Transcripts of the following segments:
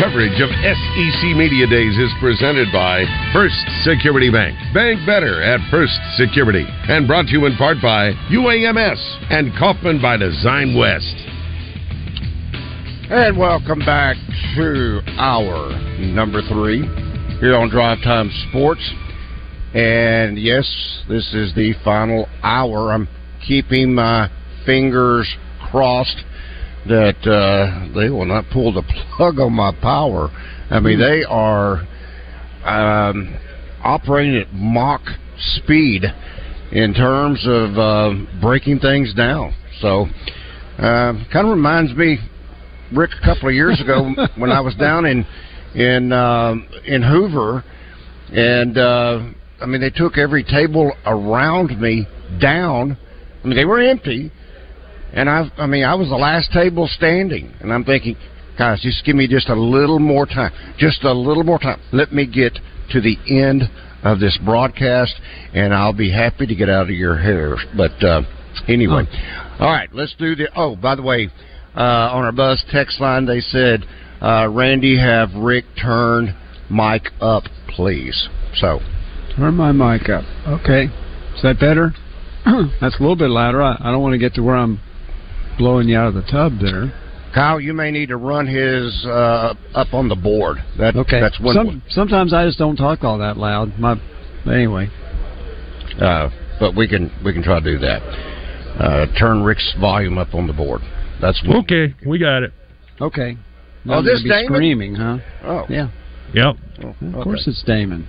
Coverage of SEC Media Days is presented by First Security Bank. Bank better at First Security. And brought to you in part by UAMS and Kaufman by Design West. And welcome back to our number three here on Drive Time Sports. And yes, this is the final hour. I'm keeping my fingers crossed that uh, they will not pull the plug on my power. I mean, they are um, operating at Mach speed in terms of uh, breaking things down. So, uh, kind of reminds me, Rick, a couple of years ago when I was down in in uh, in Hoover, and uh, I mean they took every table around me down. I mean they were empty, and I I mean I was the last table standing, and I'm thinking, guys, just give me just a little more time, just a little more time. Let me get to the end of this broadcast, and I'll be happy to get out of your hair. But uh, anyway, all right, let's do the. Oh, by the way, uh, on our buzz text line, they said, uh, Randy, have Rick turn mic up, please. So, Turn my mic up. Okay. Is that better? That's a little bit louder. I, I don't want to get to where I'm blowing you out of the tub there. Kyle, you may need to run his uh, up on the board. That, Okay. That's one. Some, sometimes I just don't talk all that loud. My anyway. Uh, but we can we can try to do that. Uh, turn Rick's volume up on the board. That's one. Okay, we got it. Okay. Oh, I'm this be Damon? screaming, huh? Oh, Yeah. Yep. Of course it's Damon.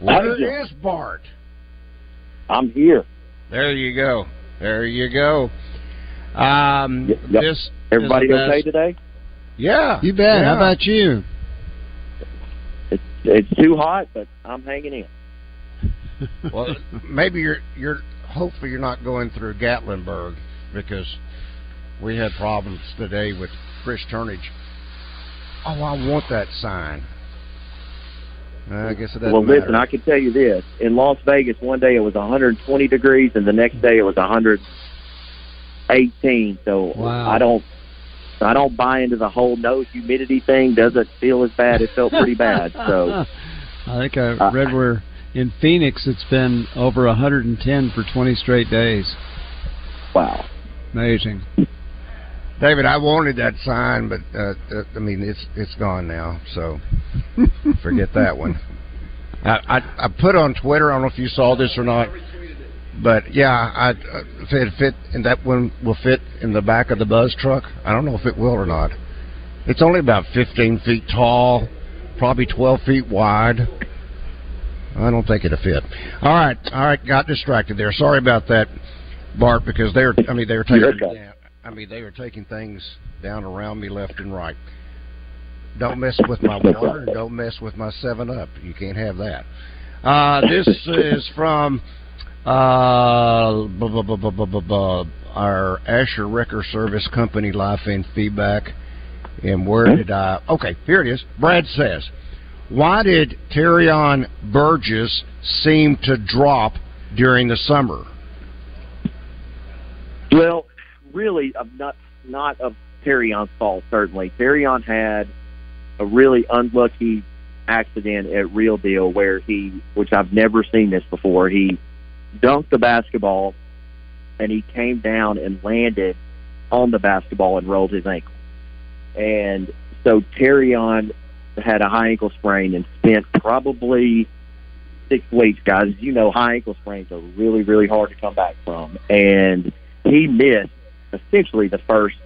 where Jim. is Bart? I'm here. There you go. There you go. Um, Yep, yep. This Everybody okay today? Yeah. You bet. Yeah. How about you? It's it's too hot, but I'm hanging in. well, maybe you're you're hopefully you're not going through Gatlinburg because we had problems today with Chris Turnage. Oh, I want that sign. I guess it doesn't well, matter. listen, I can tell you this: in Las Vegas, one day it was 120 degrees, and the next day it was 118. So Wow. I don't, I don't buy into the whole no humidity thing. Doesn't feel as bad. It felt pretty bad. So I think I Uh, read where in Phoenix it's been over 110 for 20 straight days. wow. Amazing. David, I wanted that sign, but uh, uh, I mean it's it's gone now, so forget that one. I, I I put on Twitter. I don't know if you saw this or not, but yeah, I uh, if it fit and that one will fit in the back of the buzz truck. I don't know if it will or not. It's only about 15 feet tall, probably 12 feet wide. I don't think it'll fit. All right, all right, got distracted there. Sorry about that, Bart, because they're I mean they're taking I mean they were taking things down around me left and right. Don't mess with my water. Don't mess with my Seven Up. You can't have that. Uh, this is from uh, our Asher Record Service Company Life and Feedback. And where did I? Okay, here it is. Brad says, "Why did Terrion Burgess seem to drop during the summer?" Well, really, of not not of Terrion's fault. Certainly, Terrion had a really unlucky accident at Real Deal where he, which I've never seen this before, he dunked the basketball and he came down and landed on the basketball and rolled his ankle. And so Terrion had a high ankle sprain and spent probably six weeks, guys. You know, high ankle sprains are really, really hard to come back from. And he missed essentially the first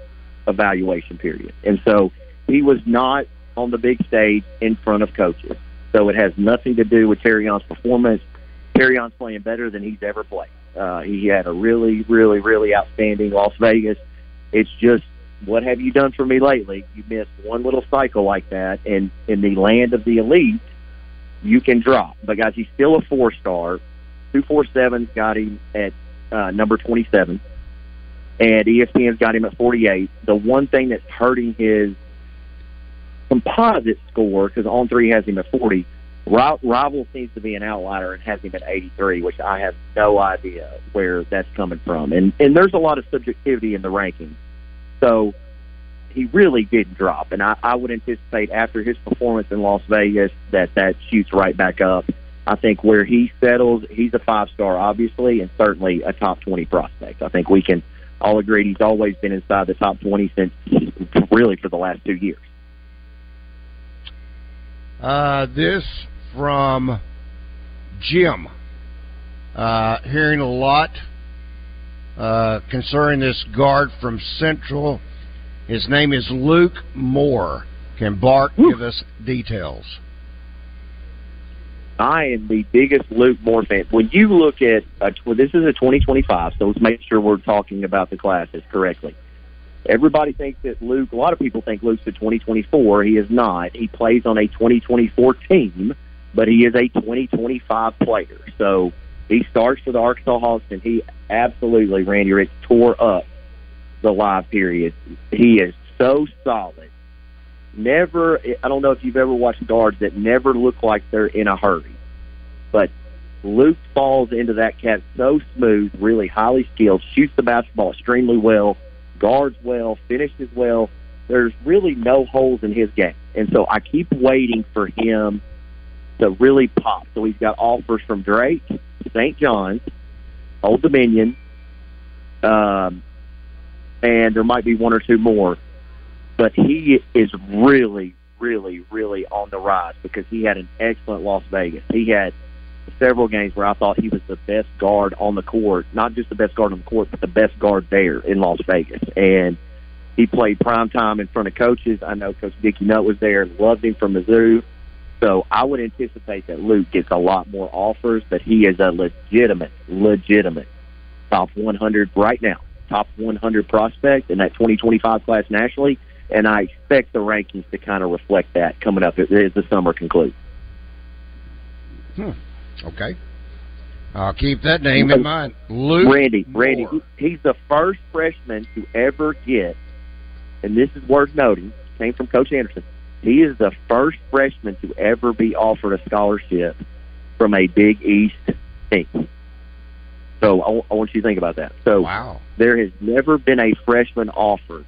evaluation period. And so he was not on the big stage in front of coaches. So it has nothing to do with Terrion's performance. Terrion's playing better than he's ever played. Uh, he had a really, really, really outstanding Las Vegas. It's just, what have you done for me lately? You missed one little cycle like that, and in the land of the elite, you can drop. But guys, he's still a four star. Two four seven's got him at uh, number twenty seven, and ESPN's got him at forty eight. The one thing that's hurting his composite score because On Three has him at forty Rival seems to be an outlier and has him at 83, which I have no idea where that's coming from. And and there's a lot of subjectivity in the rankings, so he really didn't drop. And I, I would anticipate after his performance in Las Vegas that that shoots right back up. I think where he settles, he's a five star, obviously, and certainly a top 20 prospect. I think we can all agree he's always been inside the top 20 since really for the last two years. Uh, this from Jim. Uh, hearing a lot uh, concerning this guard from Central. His name is Luke Moore. Can Bart Woo. give us details? I am the biggest Luke Moore fan. When you look at, uh, well, this is a 2025, so let's make sure we're talking about the classes correctly. Everybody thinks that Luke, a lot of people think Luke's a 2024. He is not. He plays on a 2024 team but he is a 2025 player. So he starts for the Arkansas Hawks, and he absolutely, Randy Rick, tore up the live period. He is so solid. Never, I don't know if you've ever watched guards that never look like they're in a hurry, but Luke falls into that cat so smooth, really highly skilled, shoots the basketball extremely well, guards well, finishes well. There's really no holes in his game. And so I keep waiting for him to really pop. So he's got offers from Drake, St. John's, Old Dominion, um, and there might be one or two more. But he is really, really, really on the rise because he had an excellent Las Vegas. He had several games where I thought he was the best guard on the court, not just the best guard on the court, but the best guard there in Las Vegas. And he played prime time in front of coaches. I know Coach Dickey Nutt was there, loved him from Mizzou. So I would anticipate that Luke gets a lot more offers, but he is a legitimate, legitimate top 100 right now, top 100 prospect in that 2025 class nationally. And I expect the rankings to kind of reflect that coming up as the summer concludes. Hmm. Okay. I'll keep that name in mind. Luke Randy, Moore. Randy, he's the first freshman to ever get, and this is worth noting, came from Coach Anderson he is the first freshman to ever be offered a scholarship from a Big East team. So I, I want you to think about that. So wow. there has never been a freshman offered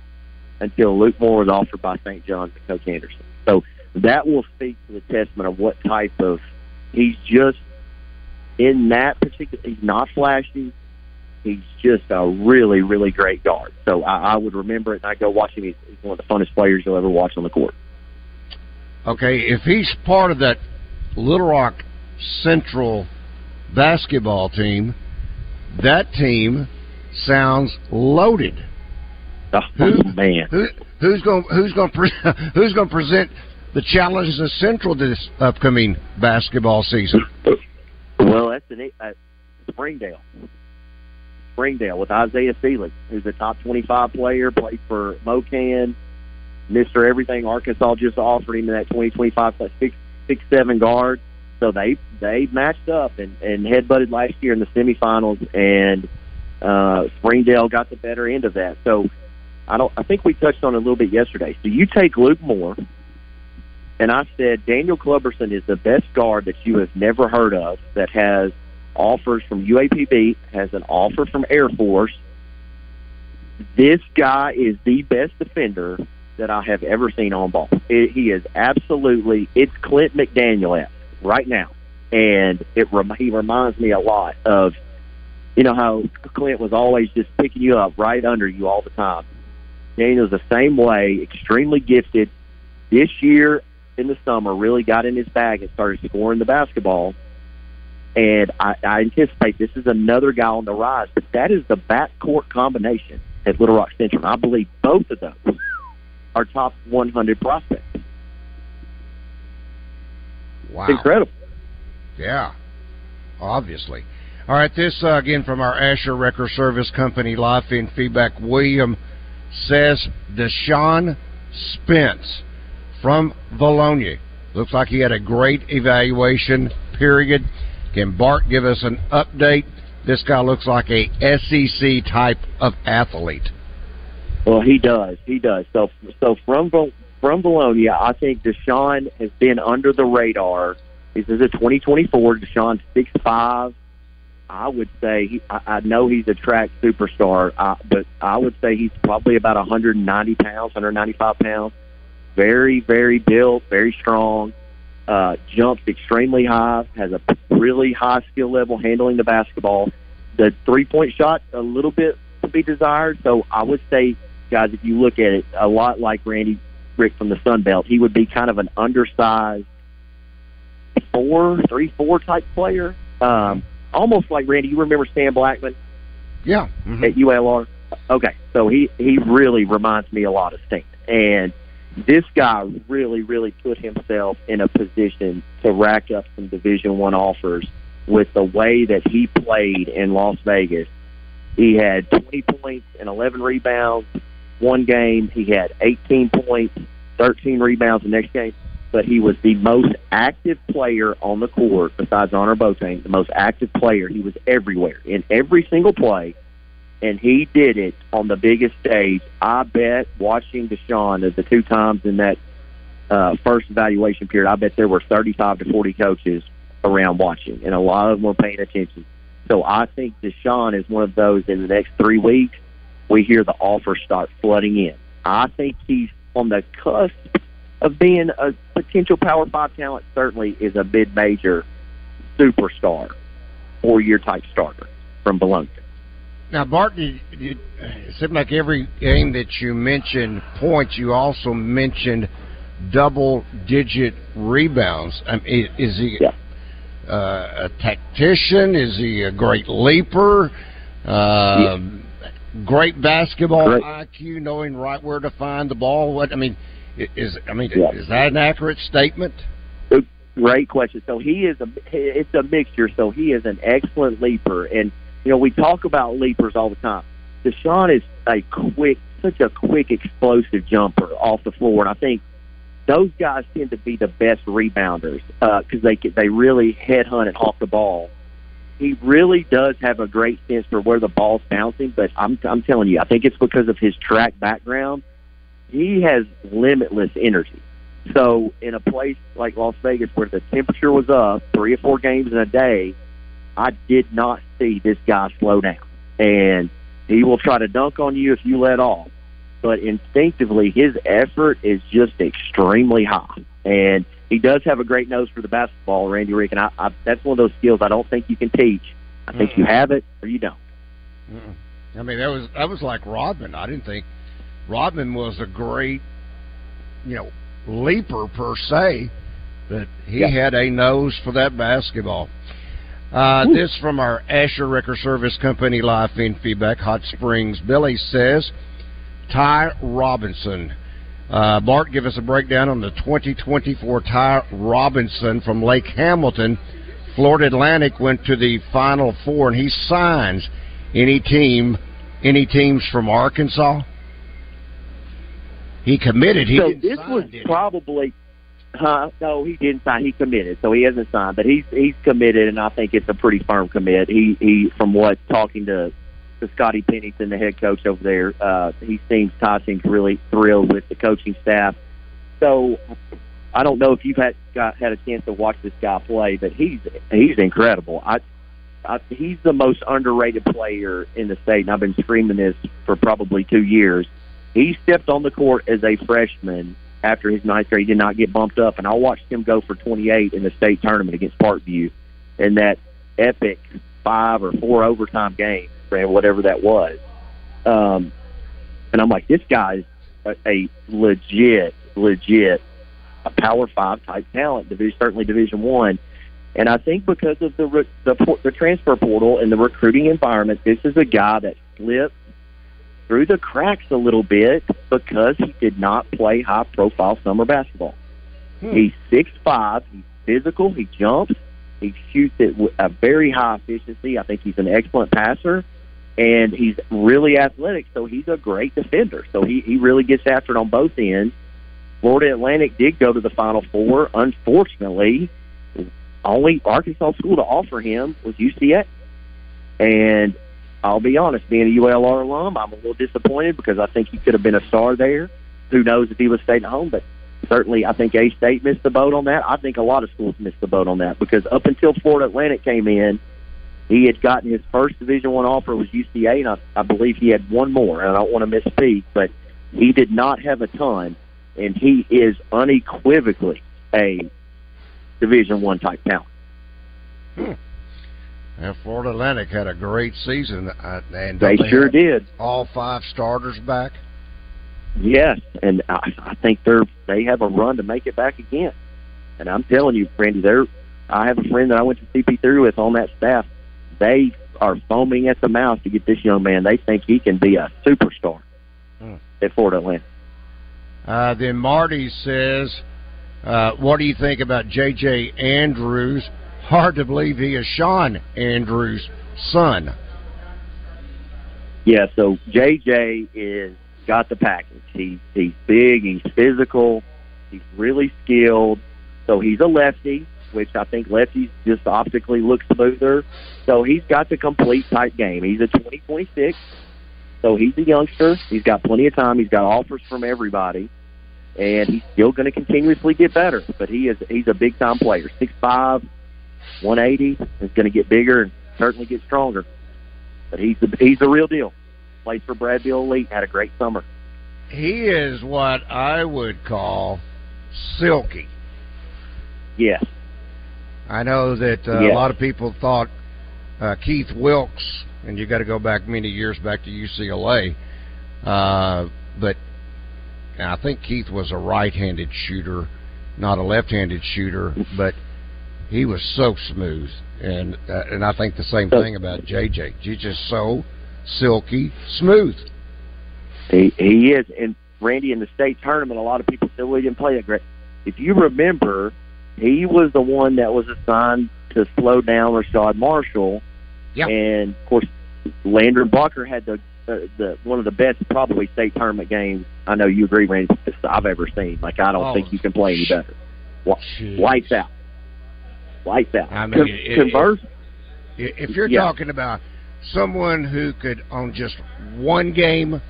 until Luke Moore was offered by St. John's and Coach Anderson. So that will speak to the testament of what type of he's just in that particular. He's not flashy. He's just a really, really great guard. So I, I would remember it, and I go watch him. He's, he's one of the funnest players you'll ever watch on the court. Okay, if he's part of that Little Rock Central basketball team, that team sounds loaded. Oh who, man, who, who's going who's going pre- who's going to present the challenges of Central this upcoming basketball season? Well, that's an, uh, Springdale. Springdale with Isaiah Felix, who's a top twenty-five player, played for MoKan, Mister Everything Arkansas just offered him that 2025 plus six six seven guard. So they they matched up and and headbutted last year in the semifinals, and uh, Springdale got the better end of that. So I don't. I think we touched on it a little bit yesterday. So you take Luke Moore, and I said Daniel Culberson is the best guard that you have never heard of that has offers from UAPB, has an offer from Air Force. This guy is the best defender that I have ever seen on ball. It, he is absolutely. It's Clint McDaniel at right now, and it he reminds me a lot of you know how Clint was always just picking you up right under you all the time. Daniel's the same way, extremely gifted. This year in the summer, really got in his bag and started scoring the basketball. And I, I anticipate this is another guy on the rise, but that is the backcourt combination at Little Rock Central. I believe both of those are top 100 prospects. Wow. It's incredible. Yeah, obviously. All right, this uh, again from our Asher Record Service Company live in feedback. William says Deshaun Spence from Vilonia. Looks like he had a great evaluation period. Can Bart give us an update? This guy looks like a SEC type of athlete. Well, he does. He does. So, so from from Vilonia, I think Deshaun has been under the radar. This is a 2024. Deshaun's six five. I would say he, I, I know he's a track superstar, uh, but I would say he's probably about 190 pounds, 195 pounds. Very, very built, very strong. Uh, jumps extremely high. Has a really high skill level handling the basketball. The three point shot a little bit to be desired. So I would say, guys, if you look at it, a lot like Randy Rick from the Sun Belt, he would be kind of an undersized four, three, four type player. Um, almost like Randy. You remember Stan Blackman? Yeah. Mm-hmm. At ULR. Okay, so he he really reminds me a lot of Stan, and this guy really really put himself in a position to rack up some Division One offers with the way that he played in Las Vegas. He had 20 points and 11 rebounds one game. He had 18 points, 13 rebounds the next game but he was the most active player on the court besides Annor Boateng, the most active player. He was everywhere in every single play, and he did it on the biggest stage. I bet watching Deshaun as the two times in that uh, first evaluation period, I bet there were 35 to 40 coaches around watching, and a lot of them were paying attention. So I think Deshaun is one of those in the next three weeks, we hear the offers start flooding in. I think he's on the cusp of being a potential Power Five talent certainly is a mid major superstar, four year type starter from Vilonia. Now, Bart, you, you, it seemed like every game that you mentioned points, you also mentioned double digit rebounds. I mean, is he yeah. uh, a tactician? Is he a great leaper? Uh, yeah. Great basketball great. IQ, knowing right where to find the ball. What I mean, is I mean, yeah. is that an accurate statement? Great question. So he is a it's a mixture. So he is an excellent leaper, and you know we talk about leapers all the time. Deshaun is a quick, such a quick, explosive jumper off the floor, and I think those guys tend to be the best rebounders because uh, they they really headhunt and hawk the ball. He really does have a great sense for where the ball's bouncing, but I'm I'm telling you, I think it's because of his track background he has limitless energy. So in a place like Las Vegas where the temperature was up three or four games in a day, I did not see this guy slow down. And he will try to dunk on you if you let off. But instinctively, his effort is just extremely high. And he does have a great nose for the basketball, Randy Rick. And I, I, that's one of those skills I don't think you can teach. I think mm you have it or you don't. mm I mean, that was that was like Rodman. I didn't think Rodman was a great, you know, leaper per se, but he yeah. had a nose for that basketball. Uh, this from our Asher Record Service Company live feed feedback. Hot Springs Billy says, Ty Robinson. Uh, Bart, give us a breakdown on the 2024 Ty Robinson from Lake Hamilton. Florida Atlantic went to the Final Four, and he signs any team, any teams from Arkansas. He committed. He so this sign, was probably. Huh? No, he didn't sign. He committed, so he hasn't signed. But he's he's committed, and I think it's a pretty firm commit. He he from what talking to to Scotty Pennington, the head coach over there. Uh, he seems Ty seems really thrilled with the coaching staff. So I don't know if you've had got had a chance to watch this guy play, but he's he's incredible. I, I he's the most underrated player in the state, and I've been screaming this for probably two years. He stepped on the court as a freshman after his ninth grade. He did not get bumped up, and I watched him go for 28 in the state tournament against Parkview, in that epic five or four overtime game, whatever that was. Um, and I'm like, this guy's a, a legit, legit a Power Five type talent, division, certainly Division One. And I think because of the, re- the the transfer portal and the recruiting environment, this is a guy that slipped through the cracks a little bit because he did not play high profile summer basketball. Hmm. He's six five. He's physical. He jumps. He shoots it with a very high efficiency. I think he's an excellent passer, and he's really athletic. So he's a great defender. So he he really gets after it on both ends. Florida Atlantic did go to the Final Four. Unfortunately, only Arkansas school to offer him was UCA. And I'll be honest, being a ULR alum, I'm a little disappointed because I think he could have been a star there. Who knows if he was staying at home, but certainly I think A State missed the boat on that. I think a lot of schools missed the boat on that because up until Florida Atlantic came in, he had gotten his first Division One offer was UCA, and I, I believe he had one more. And I don't want to misspeak, but he did not have a ton and he is unequivocally a Division One type talent. Hmm. And Florida Atlantic had a great season, uh, and they, they sure did. All five starters back. Yes, and I, I think they're they have a run to make it back again. And I'm telling you, Randy, they're. I have a friend that I went to CP3 with on that staff. They are foaming at the mouth to get this young man. They think he can be a superstar hmm. at Florida Atlantic. Uh, then Marty says, uh, "What do you think about J.J. Andrews? Hard to believe he is Shawn Andrews' son." Yeah, so J.J. is got the package. He's he's big, he's physical, he's really skilled. So he's a lefty, which I think lefties just optically look smoother. So he's got the complete type game. He's a 2026. So he's a youngster. He's got plenty of time. He's got offers from everybody, and he's still going to continuously get better. But he is he's a big time player. Six five, one eighty. Is going to get bigger and certainly get stronger. But he's the he's the real deal. Plays for Bradville Elite. Had a great summer. He is what I would call silky. Yes. I know that uh, yes. a lot of people thought uh, Keith Wilkes and you got to go back many years back to UCLA. Uh, but I think Keith was a right-handed shooter, not a left-handed shooter, but he was so smooth, and uh, and I think the same thing about JJ. He's just so silky smooth. He he is, and Randy in the state tournament, a lot of people said, "Well, he didn't play that great." If you remember, he was the one that was assigned to slow down Rashad Marshall yeah. And of course, Layden Blocker had the uh, the one of the best probably state tournament games. I know you agree, Randy, I've ever seen. Like I don't oh, think you can play any better. Lights out. Lights out. I mean, Con- it, converse. It, if you're yeah. talking about someone who could on just one game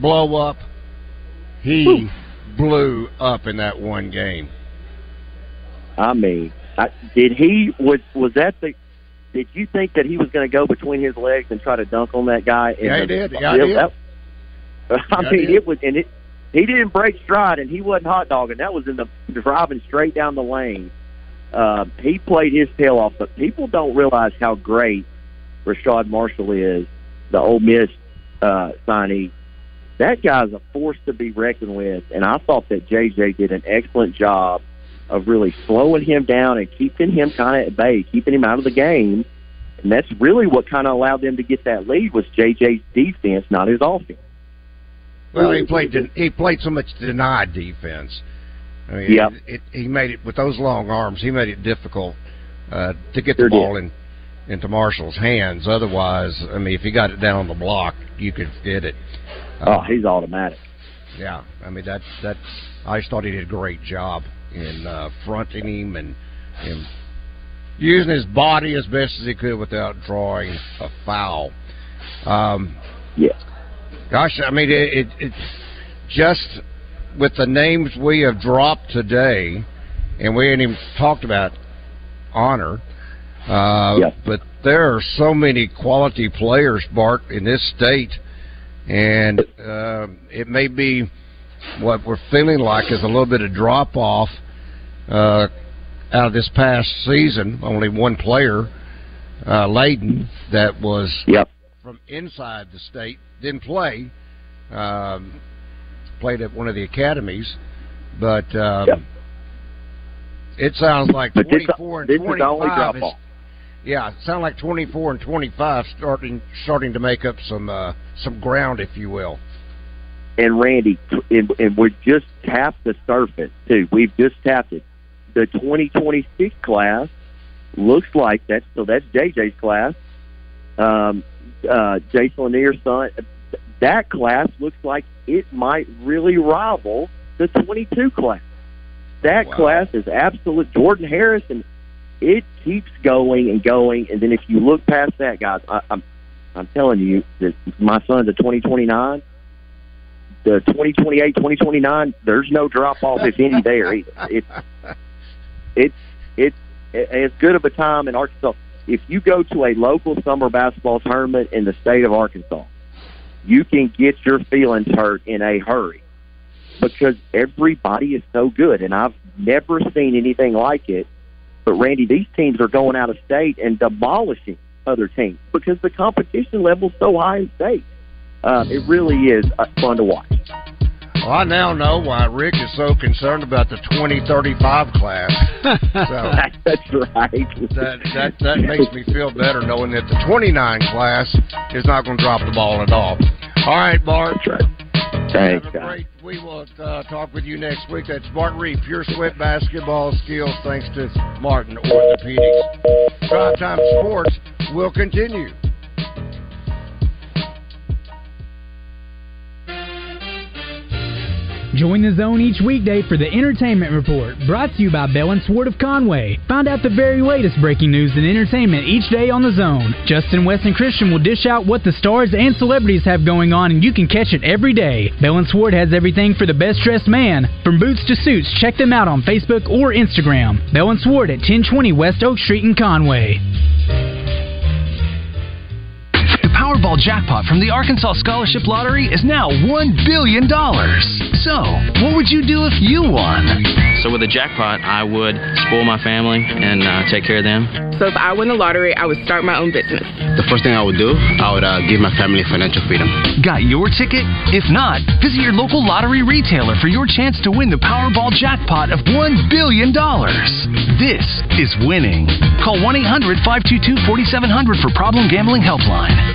blow up, he Ooh. blew up in that one game. I mean, I, did he was was that the did you think that he was going to go between his legs and try to dunk on that guy? Yeah, he did. Yeah, did. That, I yeah, mean, it was, and it. He didn't break stride, and he wasn't hot dogging. That was in the driving straight down the lane. Uh, he played his tail off, but people don't realize how great Rashad Marshall is, the Ole Miss uh, signee. That guy's a force to be reckoned with, and I thought that JJ did an excellent job of really slowing him down and keeping him kind of at bay, keeping him out of the game. And that's really what kind of allowed them to get that lead was JJ's defense, not his offense. Well, he played he played so much denied defense. I mean, it, he made it with those long arms. He made it difficult uh, to get the ball in into Marshall's hands. Otherwise, I mean, if he got it down on the block, you could get it. oh, he's automatic. Yeah, I mean that that I just thought he did a great job in uh, fronting him and, and using his body as best as he could without drawing a foul. Um, yeah. Gosh, I mean, it, it, it's just with the names we have dropped today, and we ain't even talked about Annor. Uh, yeah. But there are so many quality players, Bart, in this state, and uh, it may be what we're feeling like is a little bit of drop off uh, out of this past season. Only one player, uh, Layden, that was yep. from inside the state, didn't play. Um, played at one of the academies, but um, yep. it sounds like but 24 this, and 25 is, is yeah, it sounds like 24 and 25 starting starting to make up some uh, some ground, if you will. And Randy, and, and we just tapped the surface too. We've just tapped it. The 2026 class looks like that's so that's JJ's class. Um, uh, Jason Lanier's son. That class looks like it might really rival the 22 class. That wow. class is absolute. Jordan Harrison it keeps going and going. And then if you look past that, guys, I, I'm I'm telling you that my son's a 2029. The 2028, 2029, there's no drop off if any there either. It's it's it's as good of a time in Arkansas. If you go to a local summer basketball tournament in the state of Arkansas, you can get your feelings hurt in a hurry because everybody is so good, and I've never seen anything like it but Randy, these teams are going out of state and demolishing other teams because the competition level is so high in state. Uh, it really is uh, fun to watch. Well, I now know why Rick is so concerned about the 2035 class. so, That's right. That, that, that makes me feel better knowing that the 29 class is not going to drop the ball at all. All right, Bart. That's right. Thanks, Have a great, we will uh, talk with you next week. That's Bart Reed, Pure Sweat Basketball Skills, thanks to Martin Orthopedics. Drive Time Sports will continue. Join the zone each weekday for the Entertainment Report, brought to you by Bell and Sword of Conway. Find out the very latest breaking news and entertainment each day on the zone. Justin, West, and Christian will dish out what the stars and celebrities have going on, and you can catch it every day. Bell and Sword has everything for the best dressed man, from boots to suits. Check them out on Facebook or Instagram. Bell and Sword at 1020 West Oak Street in Conway. Powerball jackpot from the Arkansas Scholarship Lottery is now $1 billion. So, what would you do if you won? So, with the jackpot, I would spoil my family and uh, take care of them. So, if I win the lottery, I would start my own business. The first thing I would do, I would uh, give my family financial freedom. Got your ticket? If not, visit your local lottery retailer for your chance to win the Powerball jackpot of $1 billion. This is winning. Call 1 800 522 4700 for Problem Gambling Helpline.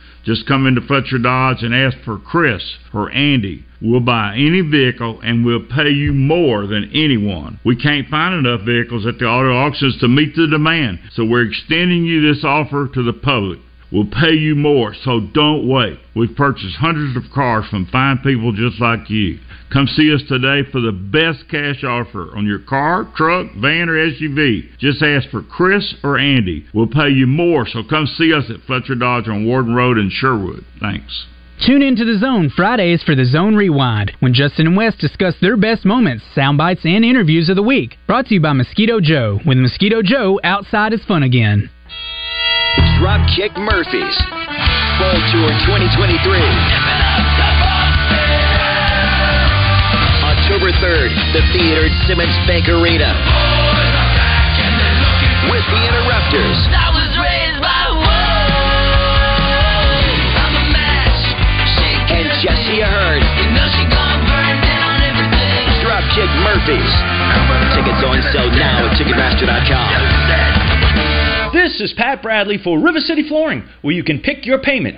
Just come into Fletcher Dodge and ask for Chris or Andy. We'll buy any vehicle and we'll pay you more than anyone. We can't find enough vehicles at the auto auctions to meet the demand, so we're extending you this offer to the public. We'll pay you more, so don't wait. We've purchased hundreds of cars from fine people just like you. Come see us today for the best cash offer on your car, truck, van, or SUV. Just ask for Chris or Andy. We'll pay you more, so come see us at Fletcher Dodge on Warden Road in Sherwood. Thanks. Tune into the Zone Fridays for the Zone Rewind, when Justin and Wes discuss their best moments, sound bites, and interviews of the week. Brought to you by Mosquito Joe. With Mosquito Joe, outside is fun again. Dropkick Murphys. Fall Tour 2023. October 3rd, the theater at Simmons Bank Arena. With the Interrupters. I was raised by wolves. I'm a match. And Jesse Ahern. You know she gonna burn down everything. Dropkick Murphys. Tickets on sale now at Ticketmaster.com. This is Pat Bradley for River City Flooring, where you can pick your payment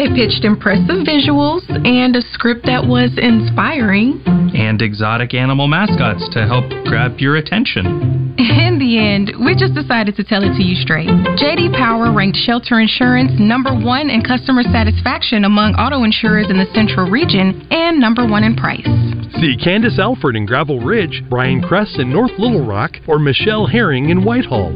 They pitched impressive visuals and a script that was inspiring. And exotic animal mascots to help grab your attention. In the end, we just decided to tell it to you straight. JD Power ranked Shelter Insurance number one in customer satisfaction among auto insurers in the central region and number one in price. See Candace Alford in Gravel Ridge, Brian Kress in North Little Rock, or Michelle Herring in Whitehall.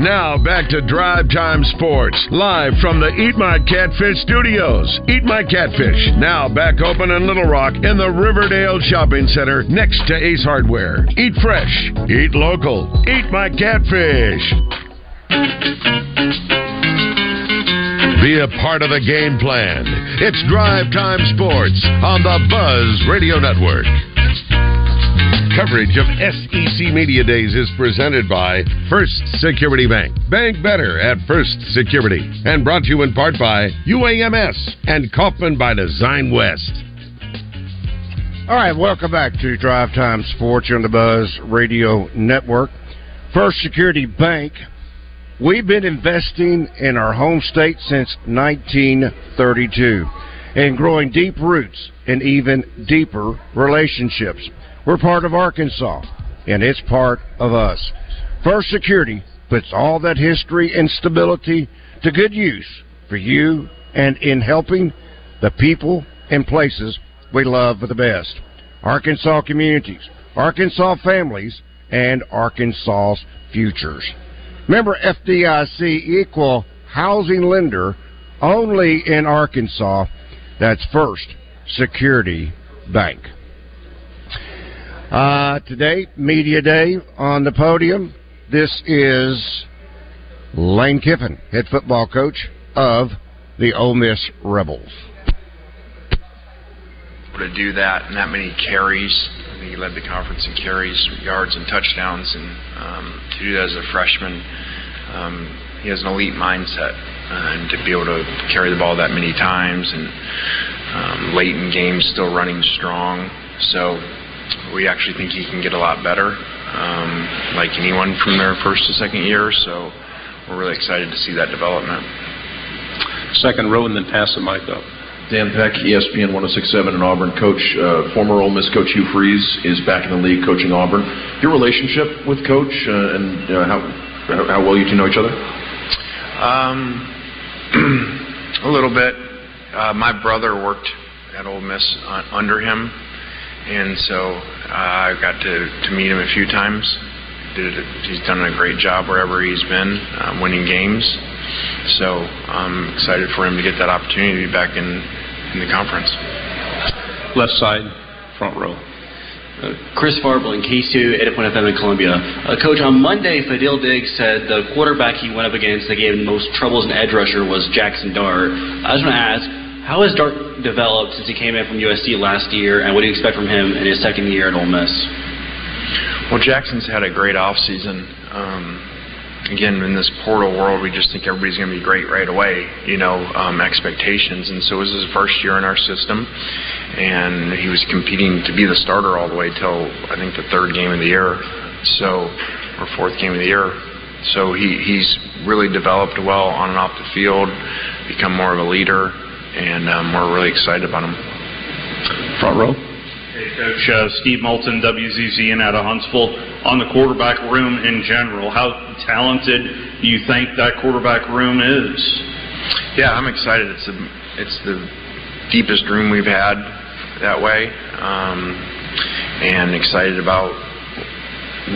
Now back to Drive Time Sports, live from the Eat My Catfish studios. Eat My Catfish, now back open in Little Rock in the Riverdale Shopping Center next to Ace Hardware. Eat fresh, eat local, eat my catfish. Be a part of the game plan. It's Drive Time Sports on the Buzz Radio Network. Coverage of SEC Media Days is presented by First Security Bank. Bank better at First Security. And brought to you in part by UAMS and Kaufman by Design West. All right, welcome back to Drive Time Sports on the Buzz Radio Network. First Security Bank. We've been investing in our home state since 1932 and growing deep roots and even deeper relationships. We're part of Arkansas, and it's part of us. First Security puts all that history and stability to good use for you and in helping the people and places we love for the best. Arkansas communities, Arkansas families, and Arkansas's futures. Remember FDIC equal housing lender only in Arkansas. That's First Security Bank. Uh, today, Media Day on the podium. This is Lane Kiffin, head football coach of the Ole Miss Rebels. to do that and that many carries. I think he led the conference in carries, yards, and touchdowns. And um, to do that as a freshman, um, he has an elite mindset. Uh, and to be able to carry the ball that many times and um, late in games still running strong. So we actually think he can get a lot better, um, like anyone from their first to second year. So we're really excited to see that development. Second row and then pass the mic up. Dan Peck, ESPN 1067 in Auburn. Coach, uh, former Ole Miss coach Hugh Freeze is back in the league coaching Auburn. Your relationship with Coach uh, and uh, how, how well you two know each other? Um, a little bit. Uh, my brother worked at Ole Miss uh, under him, and so uh, I got to, to meet him a few times. Did he's done a great job wherever he's been, um, winning games. So I'm excited for him to get that opportunity to be back in, in the conference. Left side, front row. Uh, Chris Farble in K2, Edipon FM in Columbia. Uh, Coach, on Monday, Fadil Diggs said the quarterback he went up against that gave him the most troubles in edge rusher was Jackson Dart. I just want to ask, how has Dart developed since he came in from USC last year, and what do you expect from him in his second year at Ole Miss? Well, Jackson's had a great offseason. Um, again, in this portal world, we just think everybody's going to be great right away, you know, um, expectations. And so it was his first year in our system, and he was competing to be the starter all the way till I think the third game of the year, so or fourth game of the year. So he he's really developed well on and off the field, become more of a leader, and um, we're really excited about them. Front row. Hey, Coach uh, Steve Moulton, WZZN out of Huntsville. On the quarterback room in general, how talented do you think that quarterback room is? Yeah, I'm excited. It's the it's the deepest room we've had that way, um, and excited about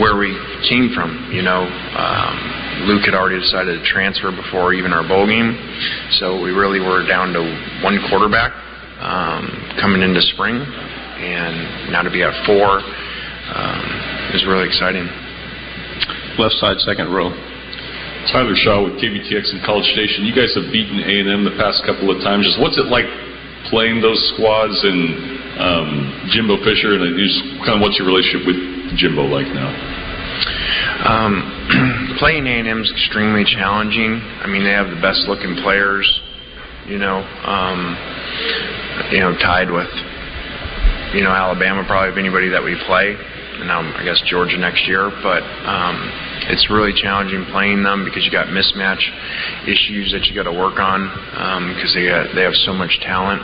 where we came from. You know, um, Luke had already decided to transfer before even our bowl game, so we really were down to one quarterback um, coming into spring, and now to be at four um, is really exciting. Left side, second row. Tyler Shaw with KBTX and College Station. You guys have beaten A&M the past couple of times. Just what's it like playing those squads and um, Jimbo Fisher, and just kind of what's your relationship with Jimbo like now? Um, playing A&M is extremely challenging. I mean, they have the best looking players, you know, um, you know, tied with, you know, Alabama probably of anybody that we play, and now I guess Georgia next year. But um, it's really challenging playing them because you got mismatch issues that you got to work on because they got, they have so much talent.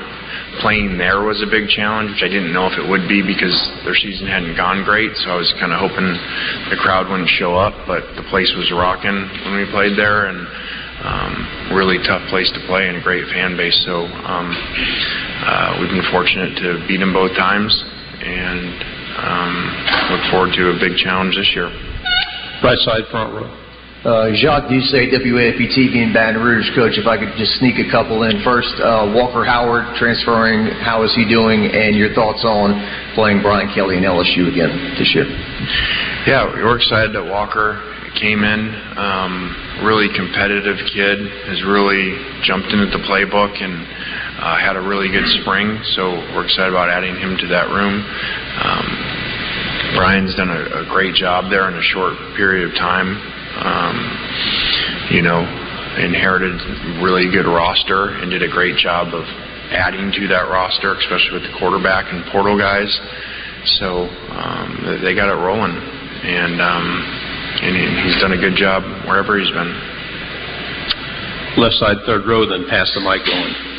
Playing there was a big challenge, which I didn't know if it would be because their season hadn't gone great. So I was kind of hoping the crowd wouldn't show up, but the place was rocking when we played there, and um, really tough place to play and a great fan base. So um, uh, we've been fortunate to beat them both times, and um, look forward to a big challenge this year. Right side, front row. Uh, Jacques Doucet, WAFB TV in Baton Rouge. Coach, if I could just sneak a couple in. First, uh, Walker Howard transferring. How is he doing? And your thoughts on playing Brian Kelly and LSU again this year? Yeah, we're excited that Walker came in. Um, really competitive kid. Has really jumped into the playbook and uh, had a really good spring. So we're excited about adding him to that room. Um, Brian's done a, a great job there in a short period of time. Um, you know, inherited really good roster and did a great job of adding to that roster, especially with the quarterback and portal guys. So um, they got it rolling, and um, and he's done a good job wherever he's been. Left side, third row, then pass the mic going.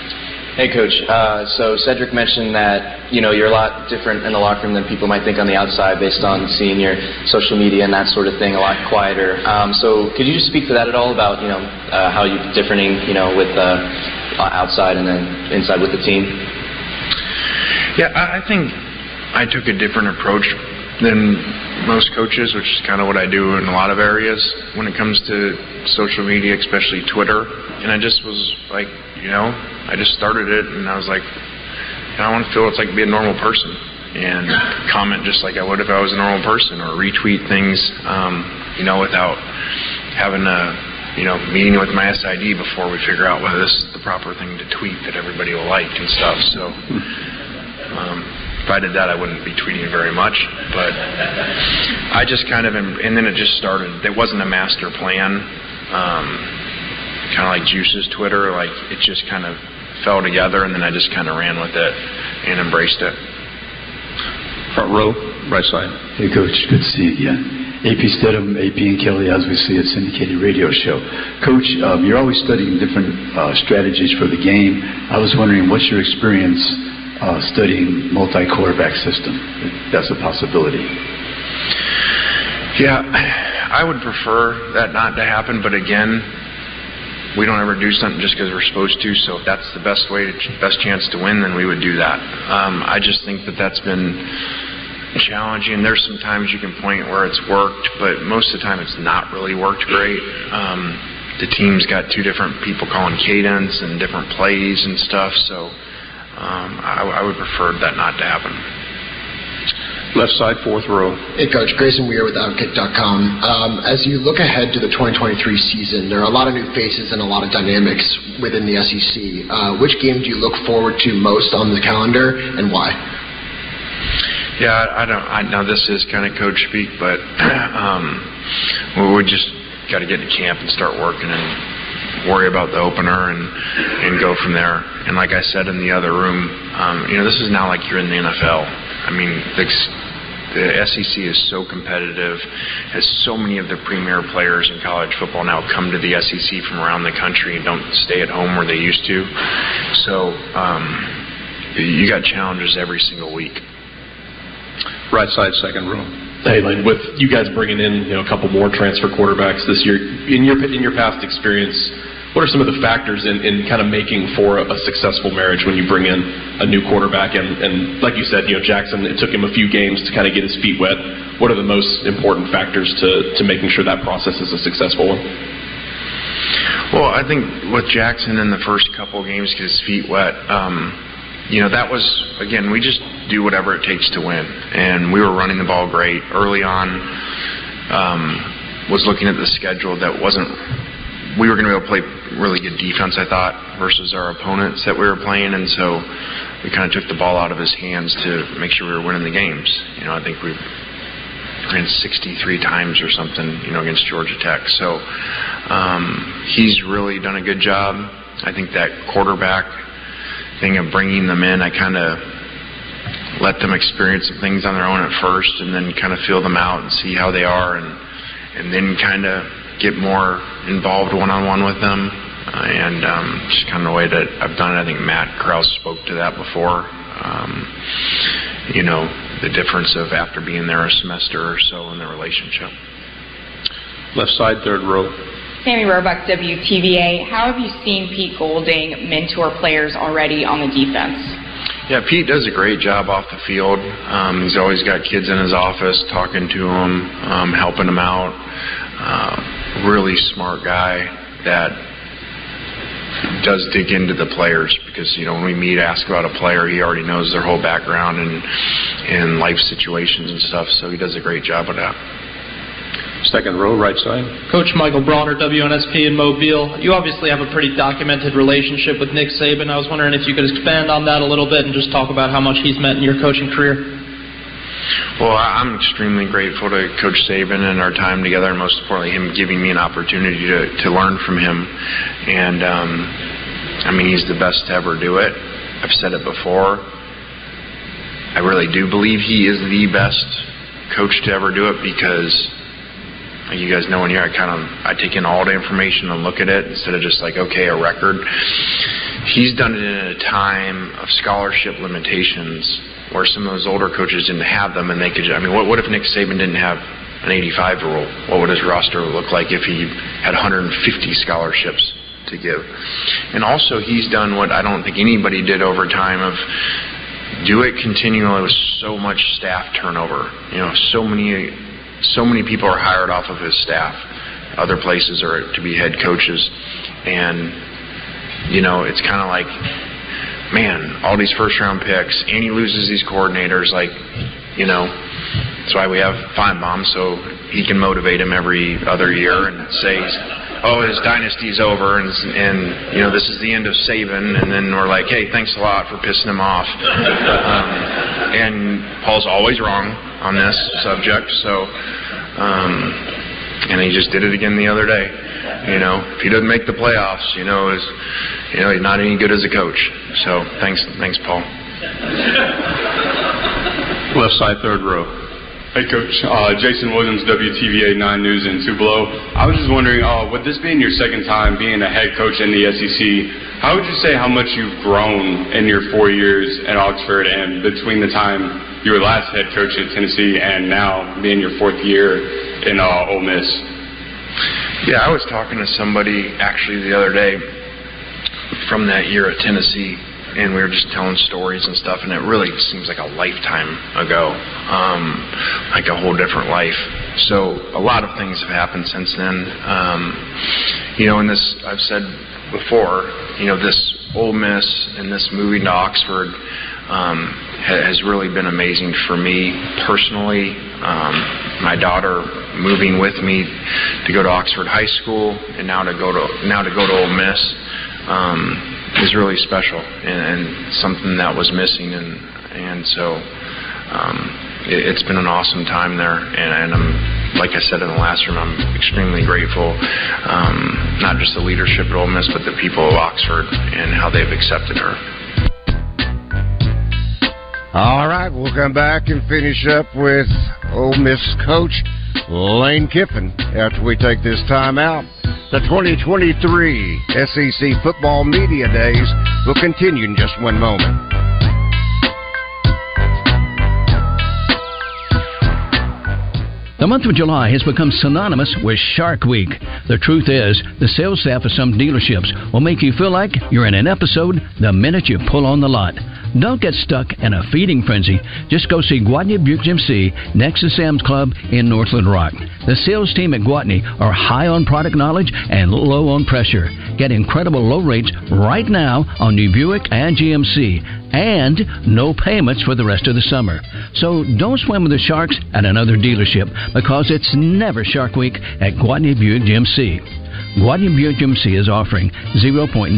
Hey, Coach. Uh, so Cedric mentioned that you know you're a lot different in the locker room than people might think on the outside, based on seeing your social media and that sort of thing. A lot quieter. Um, so could you just speak to that at all about you know uh, how you're differing, you know, with uh, outside and then inside with the team? Yeah, I I think I took a different approach than most coaches, which is kind of what I do in a lot of areas when it comes to social media, especially Twitter. And I just was like, you know, I just started it, and I was like, I want to feel it's like be a normal person and comment just like I would if I was a normal person, or retweet things, um, you know, without having a you know meeting with my SID before we figure out whether this is the proper thing to tweet that everybody will like and stuff. So. Um, if I did that, I wouldn't be tweeting very much. But I just kind of, and then it just started. There wasn't a master plan. Um, kind of like Juice's Twitter, like it just kind of fell together, and then I just kind of ran with it and embraced it. Front row, right side. Hey, Coach. Good to see you again. AP Stedham, AP and Kelly, as we see at syndicated radio show. Coach, um, you're always studying different uh, strategies for the game. I was wondering, what's your experience uh, studying multi-quarterback system? That's a possibility. Yeah, I would prefer that not to happen, but again, we don't ever do something just because we're supposed to. So if that's the best way, to, best chance to win, then we would do that. Um, I just think that that's been challenging. There's some times you can point where it's worked, but most of the time it's not really worked great. Um, the team's got two different people calling cadence and different plays and stuff. So um, I, I would prefer that not to happen. Left side, fourth row. Hey, Coach. Grayson Weir with Outkick.com. Um, as you look ahead to the 2023 season, there are a lot of new faces and a lot of dynamics within the SEC. Uh, which game do you look forward to most on the calendar, and why? Yeah, I don't. I know this is kind of coach speak, but um, we just got to get to camp and start working and worry about the opener and and go from there. And like I said in the other room, um, you know, this is now like you're in the NFL. I mean, the, the SEC is so competitive, has so many of the premier players in college football now come to the SEC from around the country and don't stay at home where they used to. So um, you got challenges every single week. Right side, second row. Hey, Lane, with you guys bringing in you know a couple more transfer quarterbacks this year, in your in your past experience, what are some of the factors in, in kind of making for a, successful marriage when you bring in a new quarterback? And, and like you said, you know Jackson, it took him a few games to kind of get his feet wet. What are the most important factors to to making sure that process is a successful one? Well, I think with Jackson in the first couple games, get his feet wet. Um, you know, that was again, we just do whatever it takes to win, and we were running the ball great early on. Um, was looking at the schedule that wasn't we were going to be able to play really good defense, I thought, versus our opponents that we were playing, and so we kind of took the ball out of his hands to make sure we were winning the games. You know, I think we ran 63 times or something, you know, against Georgia Tech. So um, he's really done a good job. I think that quarterback thing of bringing them in, I kind of let them experience some things on their own at first, and then kind of feel them out and see how they are, and and then kind of get more involved one on one with them. Uh, and um, just kind of the way that I've done it. I think Matt Krause spoke to that before. Um, you know, the difference of after being there a semester or so in the relationship. Left side, third row. Sammy Roebuck, WTVA. How have you seen Pete Golding mentor players already on the defense? Yeah, Pete does a great job off the field. Um, he's always got kids in his office talking to them, um, helping them out. Uh, really smart guy that does dig into the players because you know when we meet, ask about a player, he already knows their whole background and and life situations and stuff. So he does a great job of that. Second row, right side. Coach Michael Bronner, WNSP in Mobile. You obviously have a pretty documented relationship with Nick Saban. I was wondering if you could expand on that a little bit and just talk about how much he's meant in your coaching career. Well, I'm extremely grateful to Coach Saban and our time together, and most importantly, him giving me an opportunity to, to learn from him. And, um, I mean, he's the best to ever do it. I've said it before. I really do believe he is the best coach to ever do it because you guys know in here I kind of I take in all the information and look at it instead of just like okay a record. He's done it in a time of scholarship limitations where some of those older coaches didn't have them, and they could. I mean, what, what if Nick Saban didn't have an 85 rule? What would his roster look like if he had 150 scholarships to give? And also, he's done what I don't think anybody did over time of do it continually with so much staff turnover. You know, so many, so many people are hired off of his staff. Other places are to be head coaches, and you know, it's kind of like man, all these first round picks, and he loses these coordinators, like, you know, that's why we have Finebaum, so he can motivate him every other year and say, oh, his dynasty's over, and, and you know, this is the end of Saban, and then we're like, hey, thanks a lot for pissing him off. um, and Paul's always wrong on this subject, so, um, and he just did it again the other day. You know, if he doesn't make the playoffs, you know, is you know he's not any good as a coach. So thanks, thanks, Paul. Left side, third row. Hey, Coach. Uh, Jason Williams, WTVA 9 News in Tupelo. I was just wondering, uh, with this being your second time being a head coach in the SEC, how would you say how much you've grown in your four years at Oxford and between the time you were last head coach at Tennessee and now being your fourth year in uh, Ole Miss? Yeah, I was talking to somebody actually the other day from that year at Tennessee, and we were just telling stories and stuff, and it really seems like a lifetime ago, um, like a whole different life. So a lot of things have happened since then. Um, you know, and this I've said before, you know, this Ole Miss and this moving to Oxford um, ha- has really been amazing for me personally. Um, my daughter moving with me to go to Oxford High School, and now to go to now to go to Ole Miss um, is really special and, and something that was missing, and and so um, it, it's been an awesome time there, and, and I'm like I said in the last room, I'm extremely grateful, um, not just the leadership at Ole Miss, but the people of Oxford and how they've accepted her. All right, we'll come back and finish up with Ole Miss coach Lane Kiffin after we take this time out. The 2023 SEC Football Media Days will continue in just one moment. The month of July has become synonymous with Shark Week. The truth is, the sales staff of some dealerships will make you feel like you're in an episode the minute you pull on the lot. Don't get stuck in a feeding frenzy. Just go see Gwatney Buick GMC next to Sam's Club in Northland Rock. The sales team at Gwatney are high on product knowledge and low on pressure. Get incredible low rates right now on new Buick and GMC and no payments for the rest of the summer. So don't swim with the sharks at another dealership because it's never Shark Week at Gwatney Buick GMC. Gwatney Buick GMC is offering 0.9%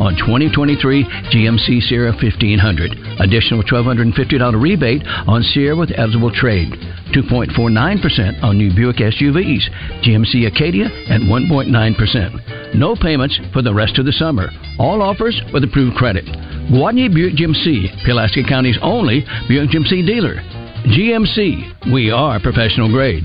on 2023 GMC Sierra 1500. Additional $1,250 rebate on Sierra with eligible trade. 2.49% on new Buick SUVs, GMC Acadia at 1.9%. No payments for the rest of the summer. All offers with approved credit. Gwatney Buick GMC, Pulaski County's only Buick GMC dealer. GMC, we are professional grade.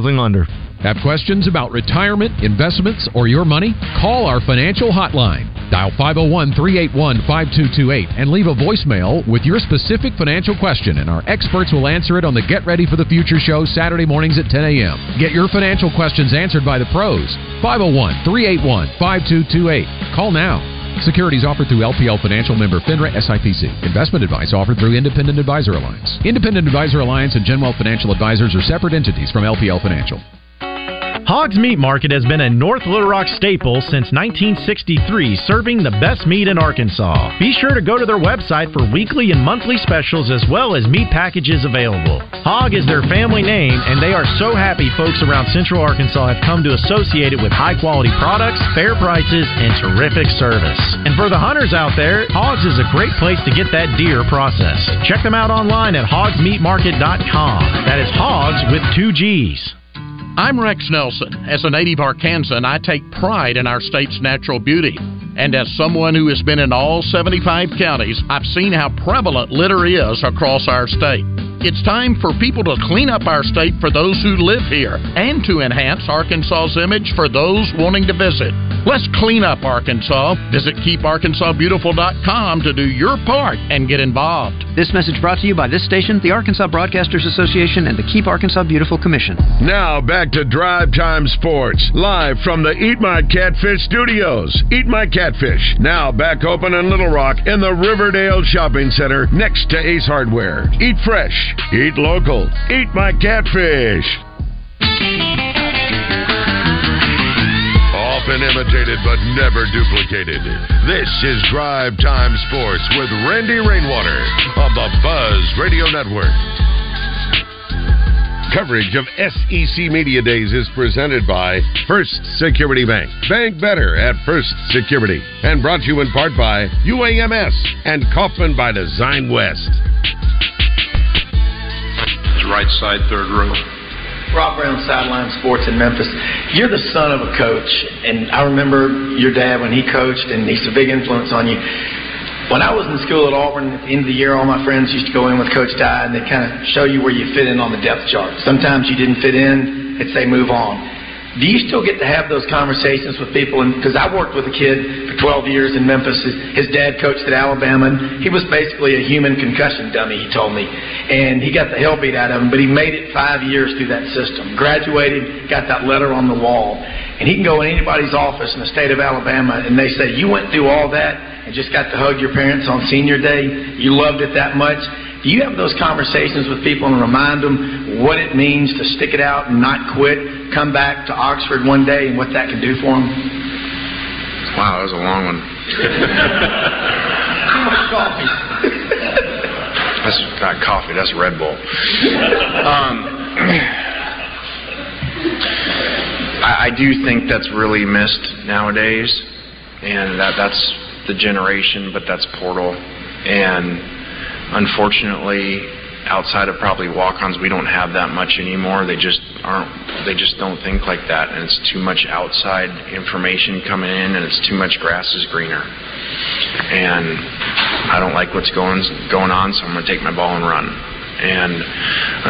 lender. Have questions about retirement, investments, or your money? Call our financial hotline. Dial 501 381 5228 and leave a voicemail with your specific financial question, and our experts will answer it on the Get Ready for the Future show Saturday mornings at 10 a.m. Get your financial questions answered by the pros. 501 381 5228. Call now. Securities offered through LPL Financial member FINRA SIPC. Investment advice offered through Independent Advisor Alliance. Independent Advisor Alliance and Genwealth Financial Advisors are separate entities from LPL Financial. Hoggs Meat Market has been a North Little Rock staple since 1963, serving the best meat in Arkansas. Be sure to go to their website for weekly and monthly specials as well as meat packages available. Hogg is their family name, and they are so happy folks around Central Arkansas have come to associate it with high quality products, fair prices, and terrific service. And for the hunters out there, Hoggs is a great place to get that deer processed. Check them out online at hoggsmeatmarket.com. That is Hoggs with two G's. I'm Rex Nelson. As a native Arkansan, I take pride in our state's natural beauty. And as someone who has been in all 75 counties, I've seen how prevalent litter is across our state. It's time for people to clean up our state for those who live here and to enhance Arkansas's image for those wanting to visit. Let's clean up Arkansas. Visit keeparkansasbeautiful.com to do your part and get involved. This message brought to you by this station, the Arkansas Broadcasters Association, and the Keep Arkansas Beautiful Commission. Now back to Drive Time Sports, live from the Eat My Catfish studios. Eat My Catfish, now back open in Little Rock in the Riverdale Shopping Center next to Ace Hardware. Eat fresh, eat local, eat my catfish. Often imitated but never duplicated. This is Drive Time Sports with Randy Rainwater on the Buzz Radio Network. Coverage of SEC Media Days is presented by First Security Bank. Bank better at First Security. And brought to you in part by UAMS and Kaufman by Design West. Right side, third row. Rob Brown, Sideline Sports in Memphis. You're the son of a coach, and I remember your dad when he coached, and he's a big influence on you. When I was in school at Auburn, at the end of the year, all my friends used to go in with Coach Dye, and they kind of show you where you fit in on the depth chart. Sometimes you didn't fit in, they'd say move on. Do you still get to have those conversations with people? Because I worked with a kid for 12 years in Memphis. His, his dad coached at Alabama, and he was basically a human concussion dummy, he told me. And he got the hell beat out of him, but he made it five years through that system. Graduated, got that letter on the wall. And he can go in anybody's office in the state of Alabama, and they say, You went through all that and just got to hug your parents on senior day? You loved it that much? Do you have those conversations with people and remind them what it means to stick it out and not quit, come back to Oxford one day and what that can do for them? Wow, that was a long one. That's not coffee. That's Red Bull. Um, I, I do think that's really missed nowadays, and that that's the generation, but that's Portal, and unfortunately, outside of probably walk-ons, we don't have that much anymore. They just aren't. They just don't think like that, and it's too much outside information coming in, and it's too much grass is greener. And I don't like what's going going on, so I'm going to take my ball and run. And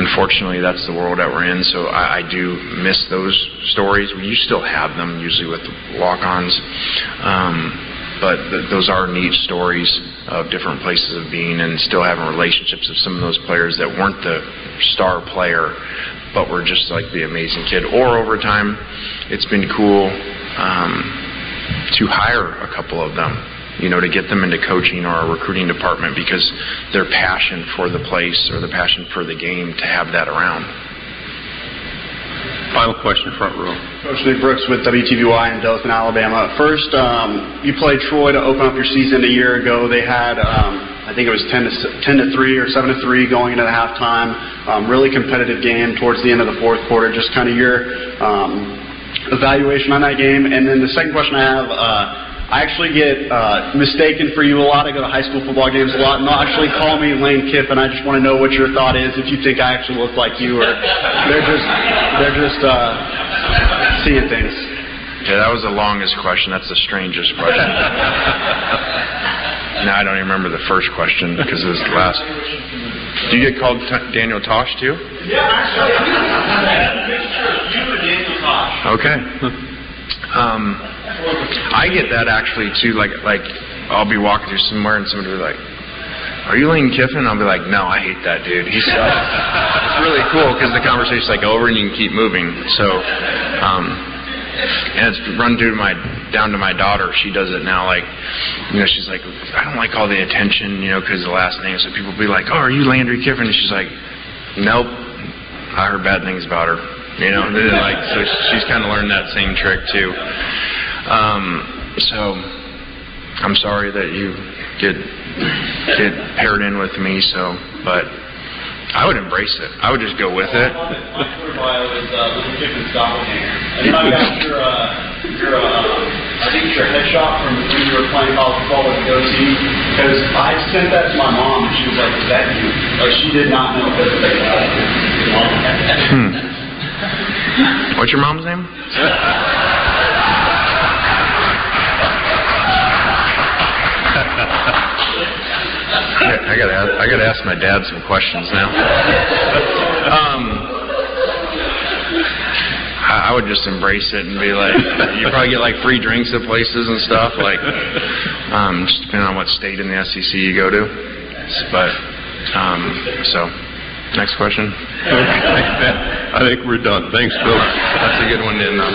unfortunately, that's the world that we're in. So I, I do miss those stories. You still have them usually with walk-ons. Um, but th- those are neat stories of different places of being and still having relationships with some of those players that weren't the star player but were just like the amazing kid or over time it's been cool um, to hire a couple of them. You know, to get them into coaching or a recruiting department because their passion for the place or the passion for the game to have that around. Final question, front row. Coach Nick Brooks with WTVY in Dothan, Alabama. First, um, you played Troy to open up your season a year ago. They had, um, I think it was 10 to 10 to three or 7 to three going into the halftime. Um, really competitive game towards the end of the fourth quarter. Just kind of your um, evaluation on that game. And then the second question I have. Uh, I actually get uh, mistaken for you a lot. I go to high school football games a lot, and they'll actually call me Lane Kiffin. I just want to know what your thought is if you think I actually look like you, or they're just they're just uh, seeing things. Yeah, that was the longest question. That's the strangest question. now I don't even remember the first question because it was the last. Do you get called T- Daniel Tosh too? Yeah, actually, you were Daniel Tosh. Okay. Um, I get that actually too. Like like I'll be walking through somewhere and somebody will be like, "Are you Lane Kiffin?" I'll be like, "No, I hate that dude. He's it's really cool because the conversation's like over and you can keep moving." So, um, and it's run through my down to my daughter. She does it now. Like, you know, she's like, "I don't like all the attention, you know, because the last name." So people be like, "Oh, are you Landry Kiffin?" And she's like, "Nope, I heard bad things about her." You know, like so she's kind of learned that same trick too. Um, so I'm sorry that you get get paired in with me. So, but I would embrace it. I would just go with it. My Twitter bio is uh, Little Kiffin's doppelganger. And then I got your, uh, your, uh, I think your headshot from when you were playing college football with the goatee. Because I sent that to my mom, and she was like, "Is that you?" Like she did not know that they Hmm. What's your mom's name? I gotta, ask, I gotta ask my dad some questions now. Um, I, I would just embrace it and be like, you probably get like free drinks at places and stuff, like, um, just depending on what state in the SEC you go to. But, um, so, next question. I think we're done. Thanks, Bill. That's a good one to end on.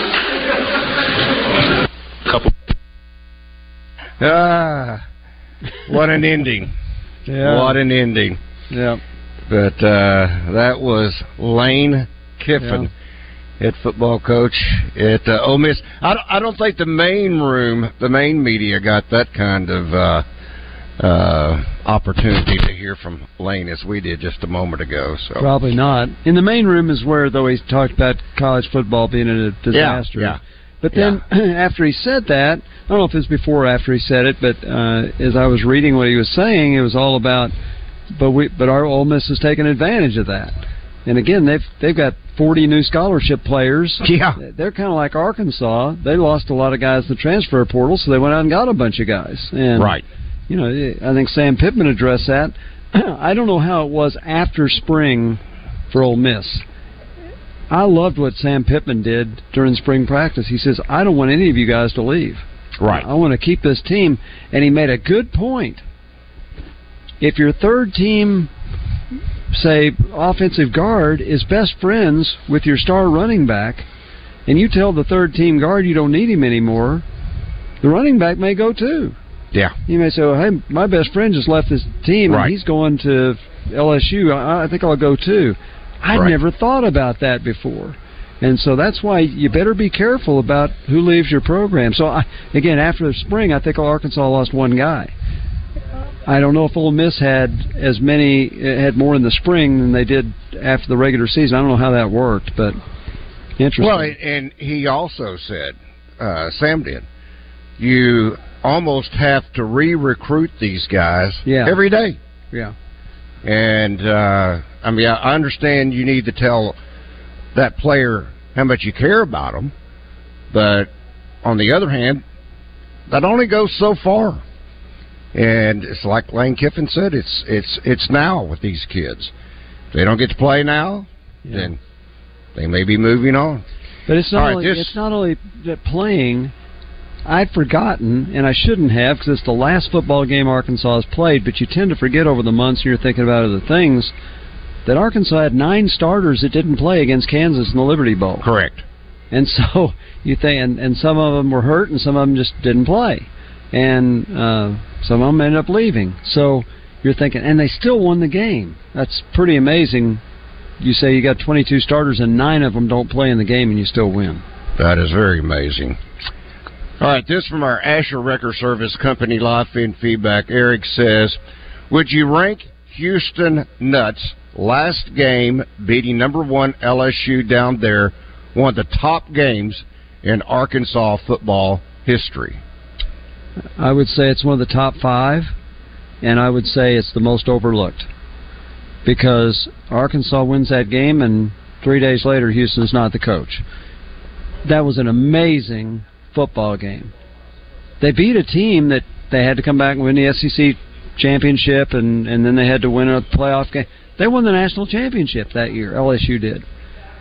Couple. Ah, what an ending! Yeah. What an ending! Yeah. But uh, that was Lane Kiffin, head football coach at uh, Ole Miss. I don't, I don't think the main room, the main media, got that kind of uh, uh, opportunity to hear from Lane as we did just a moment ago. So Probably not. In the main room is where, though, he talked about college football being a disaster. yeah. But then, after he said that, I don't know if it was before or after he said it, but uh, as I was reading what he was saying, it was all about, but we, but our Ole Miss has taken advantage of that. And again, they've they've got 40 new scholarship players. Yeah, they're kind of like Arkansas. They lost a lot of guys in the transfer portal, so they went out and got a bunch of guys. And Right. you know, I think Sam Pittman addressed that. I don't know how it was after spring for Ole Miss. I loved what Sam Pittman did during spring practice. He says, "I don't want any of you guys to leave. Right. I want to keep this team." And he made a good point. If your third team, say offensive guard, is best friends with your star running back, and you tell the third team guard you don't need him anymore, the running back may go too. Yeah. You may say, well, "Hey, my best friend just left this team, Right. and he's going to LSU. I, I think I'll go too." I'd Right. never thought about that before, and so that's why you better be careful about who leaves your program. So, I, again, after the spring, I think Arkansas lost one guy. I don't know if Ole Miss had as many had more in the spring than they did after the regular season. I don't know how that worked, but interesting. Well, and he also said, uh, Sam did, you almost have to re-recruit these guys Yeah. every day. yeah. And uh, I mean, I understand you need to tell that player how much you care about them, but on the other hand, that only goes so far. And it's like Lane Kiffin said, it's it's it's now with these kids. If they don't get to play now, then they may be moving on. But it's not All right, only this- it's not only that playing. I'd forgotten, and I shouldn't have, because it's the last football game Arkansas has played. But you tend to forget over the months, and you're thinking about other things. That Arkansas had nine starters that didn't play against Kansas in the Liberty Bowl. Correct. And so you think, and, and some of them were hurt, and some of them just didn't play, and uh, some of them ended up leaving. So you're thinking, and they still won the game. That's pretty amazing. You say you got 22 starters, and nine of them don't play in the game, and you still win. That is very amazing. All right, this from our Asher Record Service Company live feed feedback. Eric says, "Would you rank Houston Nutt's last game beating number one LSU down there one of the top games in Arkansas football history?" I would say it's one of the top five, and I would say it's the most overlooked because Arkansas wins that game, and three days later, Houston's not the coach. That was an amazing football game. They beat a team that they had to come back and win the SEC championship, and and then they had to win a playoff game. They won the national championship that year. LSU did,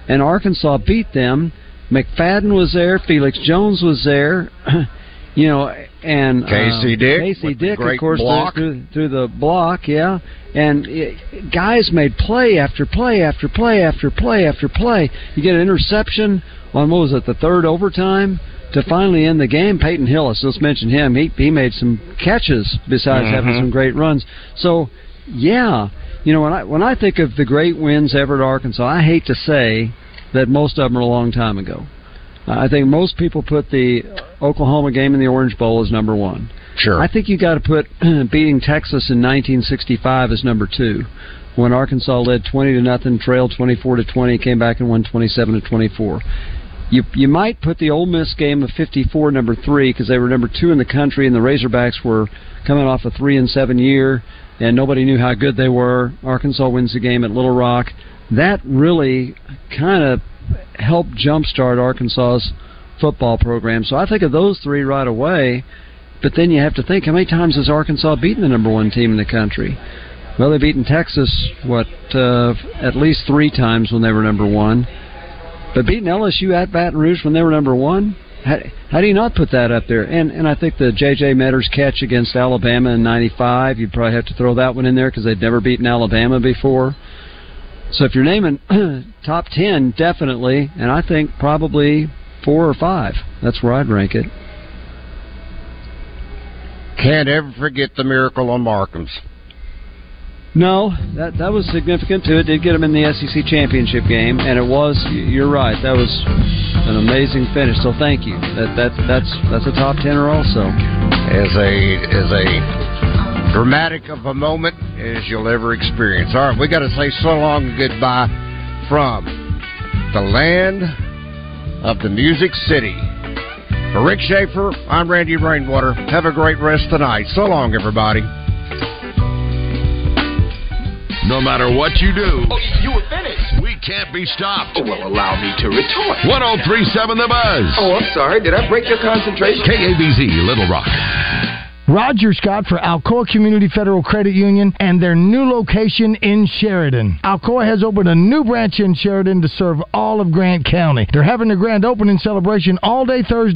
and Arkansas beat them. McFadden was there. Felix Jones was there. you know, and Casey uh, Dick Casey Dick, of course, through, through the block, yeah. And it, guys made play after play after play after play after play. You get an interception on what was it, the third overtime to finally end the game. Peyton Hillis, let's mention him. He he made some catches besides having Mhm. some great runs. So, yeah, you know when I when I think of the great wins ever at Arkansas, I hate to say that most of them are a long time ago. I think most people put the Oklahoma game in the Orange Bowl as number one. Sure. I think you got to put beating Texas in 1965 as number two, when Arkansas led 20 to nothing, trailed 24 to 20, came back and won 27 to 24. You you might put the Ole Miss game of '54 number three because they were number two in the country, and the Razorbacks were coming off a three and seven year, and nobody knew how good they were. Arkansas wins the game at Little Rock. That really kind of helped jumpstart Arkansas's football program. So I think of those three right away. But then you have to think how many times has Arkansas beaten the number one team in the country? Well, they've beaten Texas what uh, at least three times when they were number one. But beating LSU at Baton Rouge when they were number one, how, how do you not put that up there? And and I think the J.J. Meadors catch against Alabama in '95, you'd probably have to throw that one in there because they'd never beaten Alabama before. So if you're naming top ten, definitely, and I think probably four or five. That's where I'd rank it. Can't ever forget the miracle on Markham's. No, that that was significant too. It did get them in the SEC championship game, and it was. You're right. That was an amazing finish. So thank you. That that that's that's a top tenner also. As a as a dramatic of a moment as you'll ever experience. All right, we got to say so long and goodbye from the land of the Music City. For Rick Shaeffer, I'm Randy Rainwater. Have a great rest tonight. So long, everybody. No matter what you do, Oh, you were finished. we can't be stopped. Oh, well, allow me to retort. 1037 The Buzz. Oh, I'm sorry. Did I break your concentration? KABZ, Little Rock. Roger Scott for Alcoa Community Federal Credit Union and their new location in Sheridan. Alcoa has opened a new branch in Sheridan to serve all of Grant County. They're having their grand opening celebration all day Thursday.